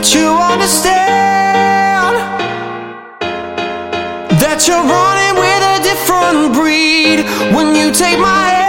that you understand that you're running with a different breed when you take my hand?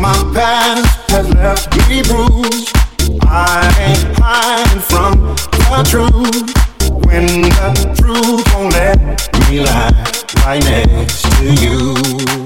My past has left me bruised, I ain't hiding from the truth. When the truth won't let me lie right next to you.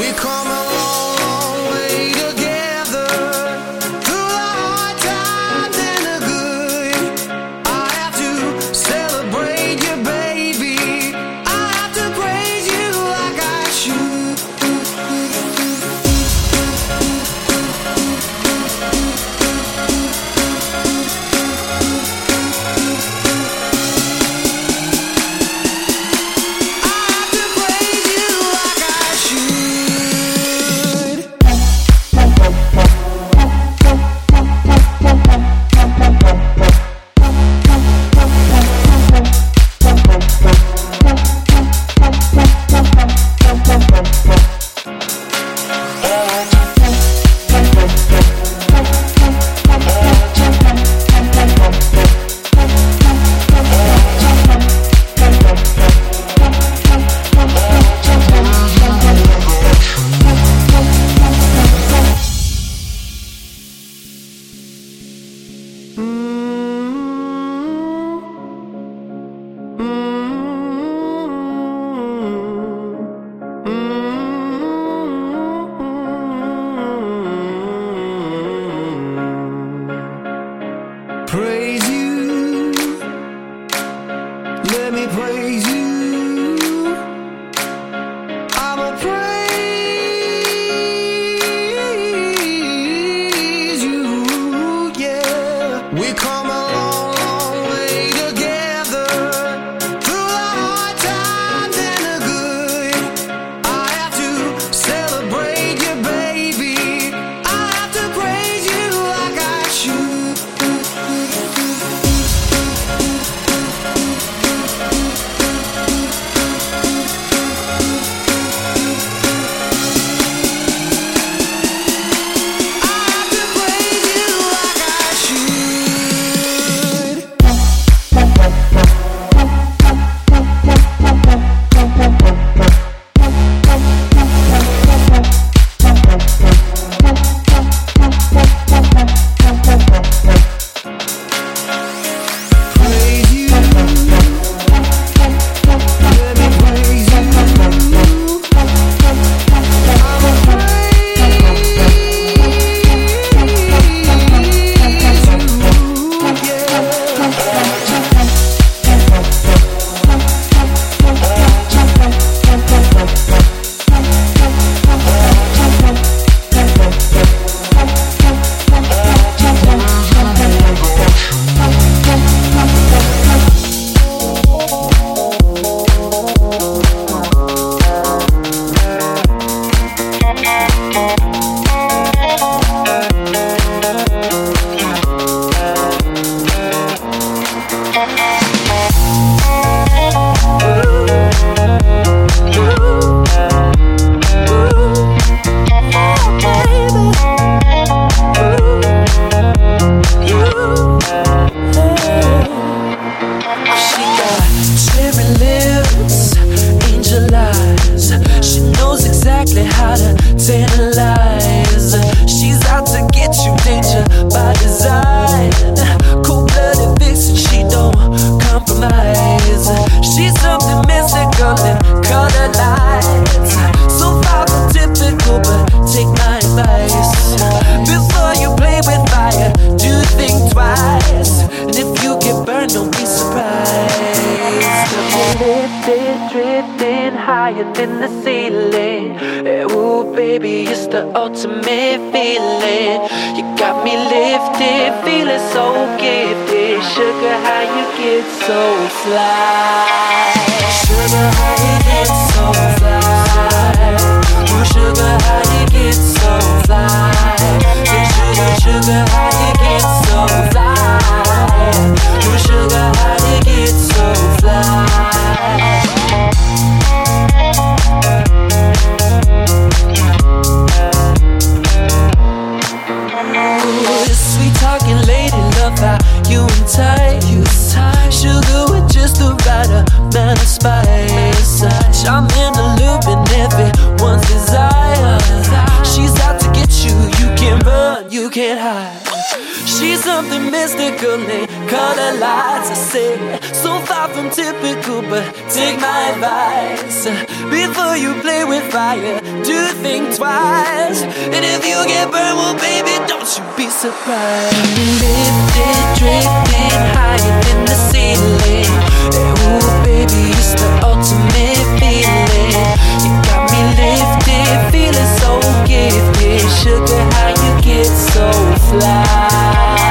We come lifted, feeling so gifted. Sugar, how you get so fly? Sugar, how you get so fly? Ooh, sugar, how you get so fly? Hey, sugar, sugar, how you get so fly? Ooh, sugar, how you get so fly? Tight. Sugar with just the right amount of spice. Charm in the loop and everyone's desire. She's out to get you. You can't run, you can't hide. Something mystical in color lights. I say, so far from typical, but take my advice. Before you play with fire, do think twice. And if you get burned, well, baby, don't you be surprised. Lifted, drifting higher than the ceiling. Eh, Ooh, baby, it's the ultimate feeling. You got me lifted, feeling so gifted. Sugar, how you get so fly?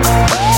So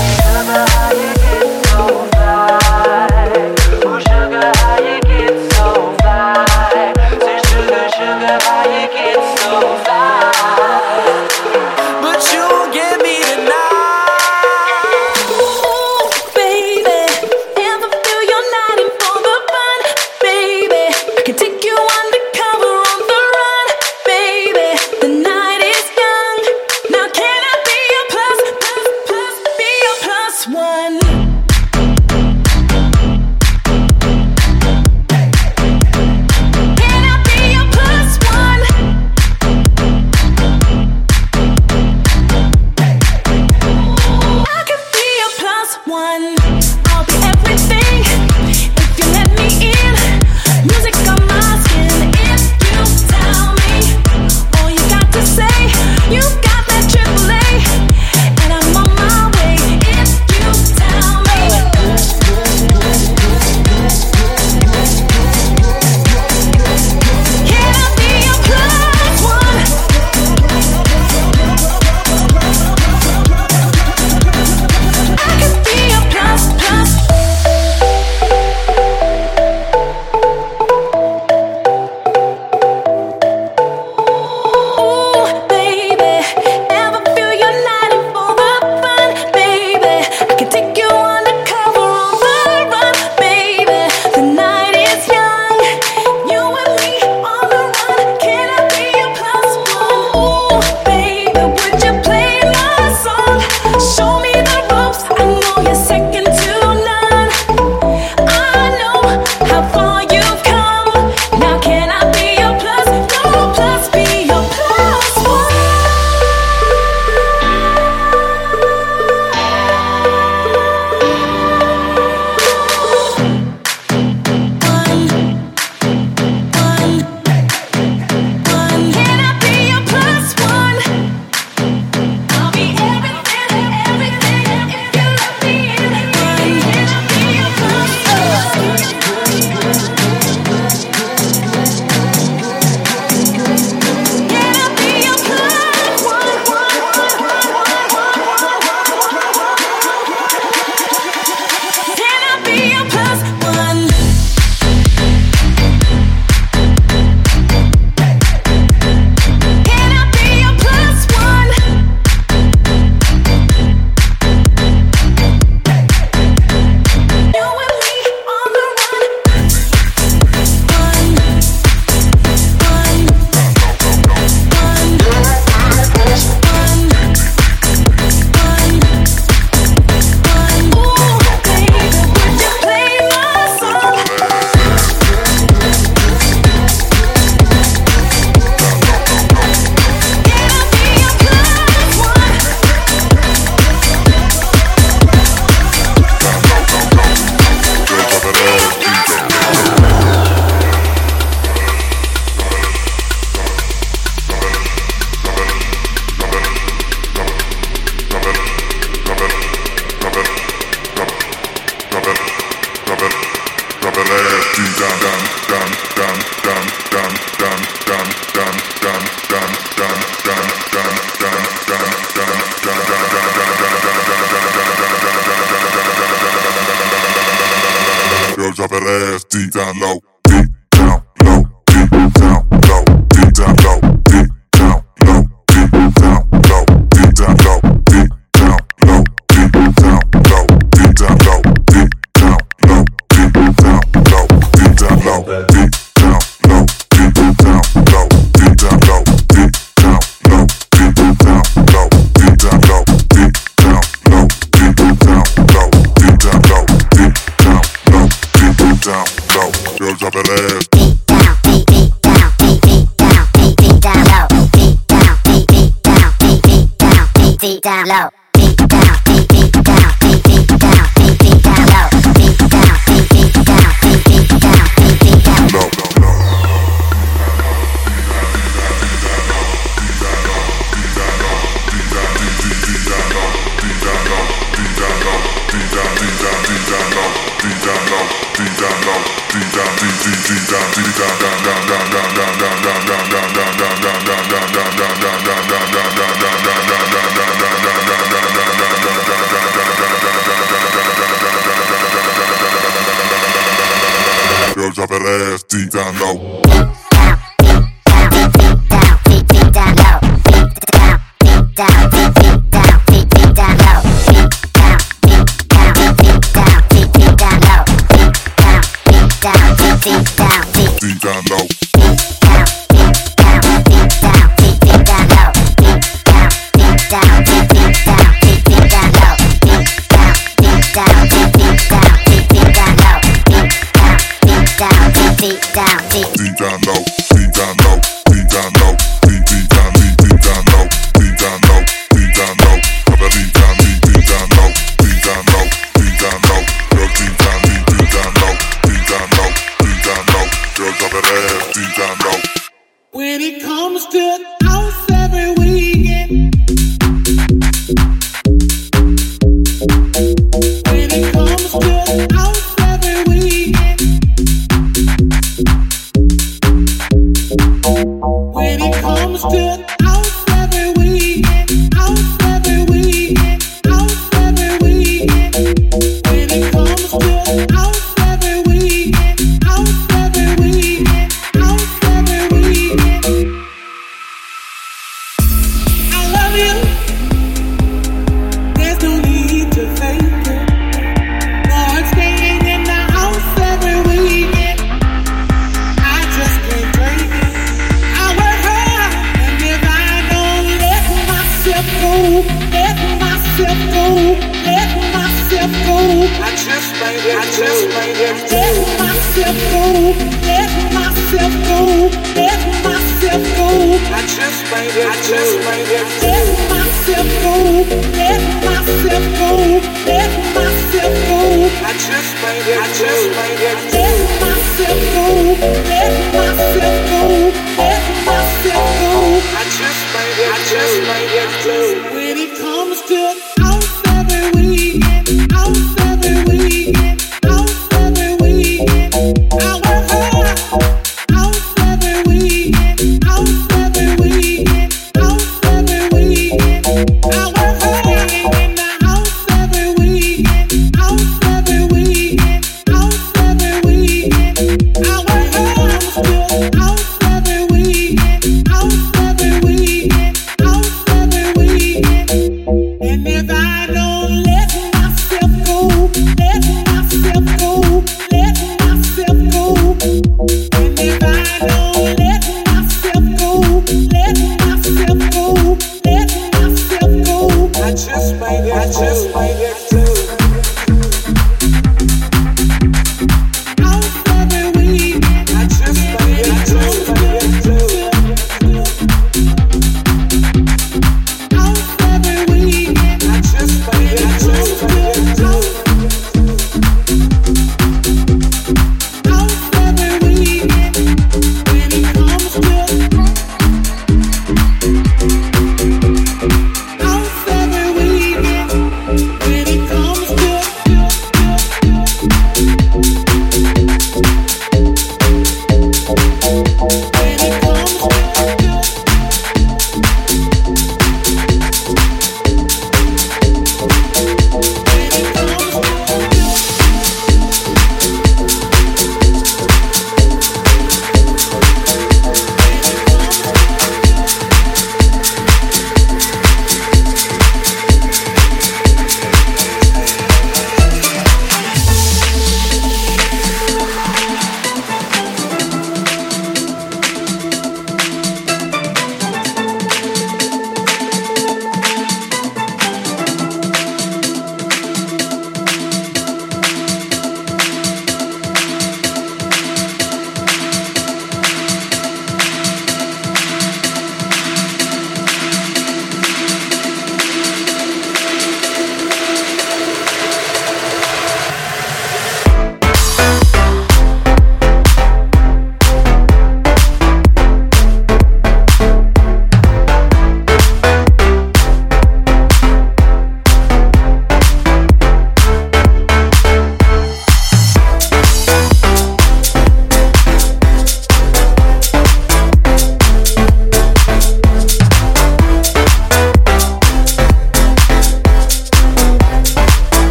every week.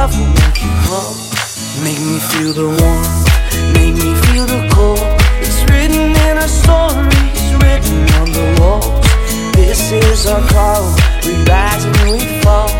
Love will make you grow. Make me feel the warmth, make me feel the cold. It's written in our stories, written on the walls. This is our call. We rise and we fall,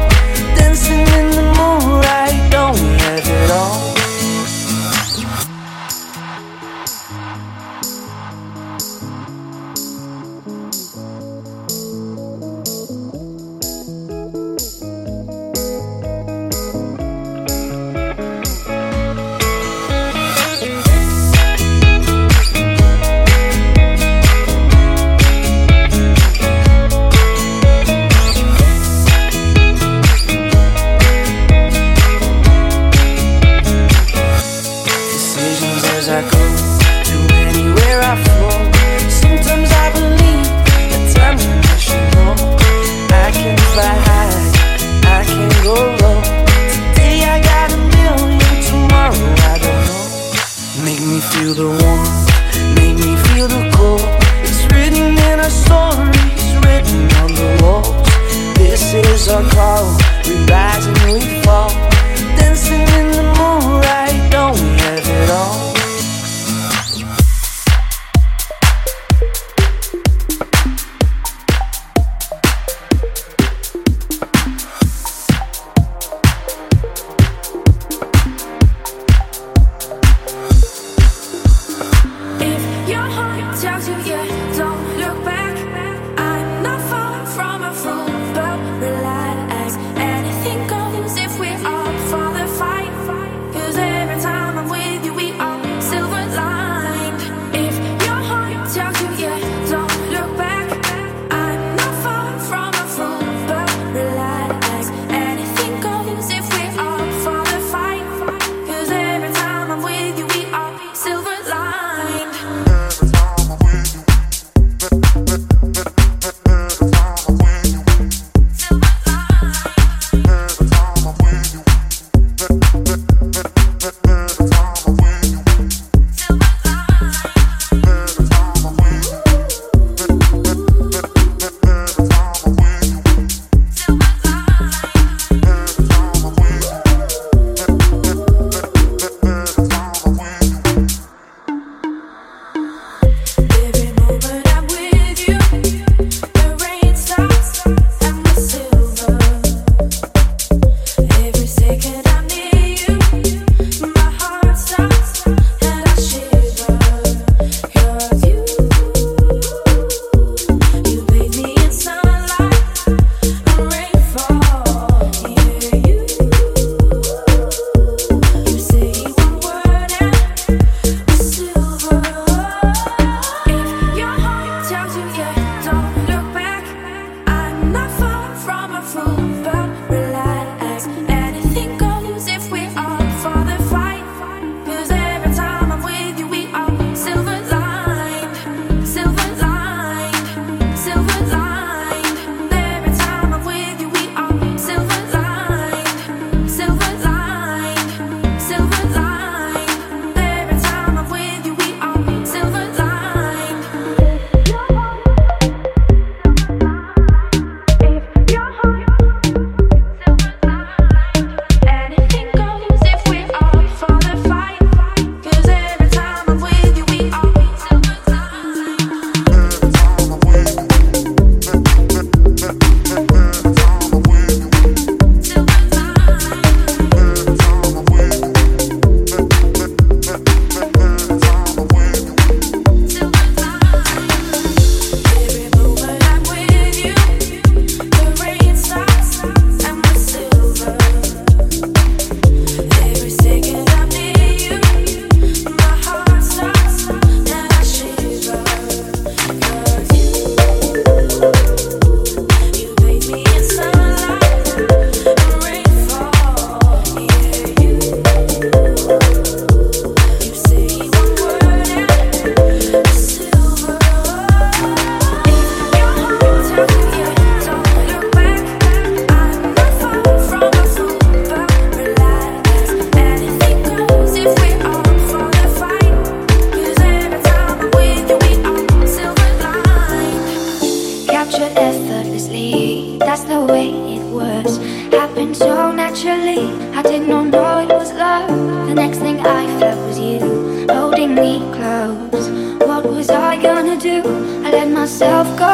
do, I let myself go.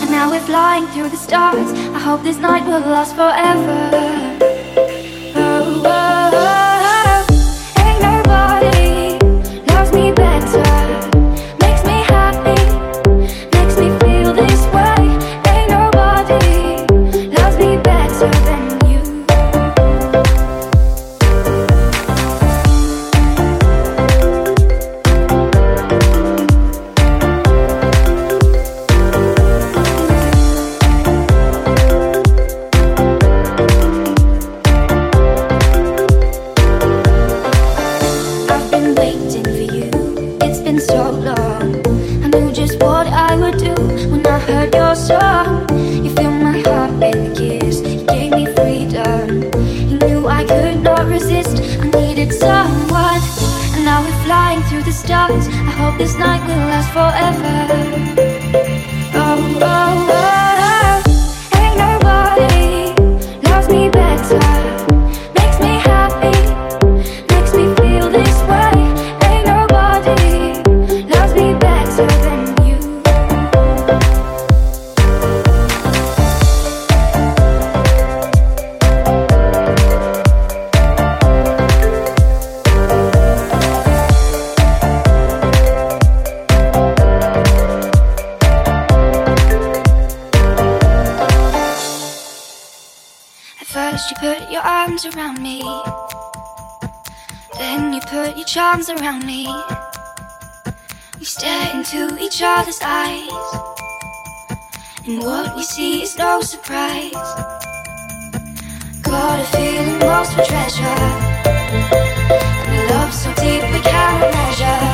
And now we're flying through the stars. I hope this night will last forever. We stare into each other's eyes, and what we see is no surprise. Got a feeling lost for treasure, and a love so deep we can't measure.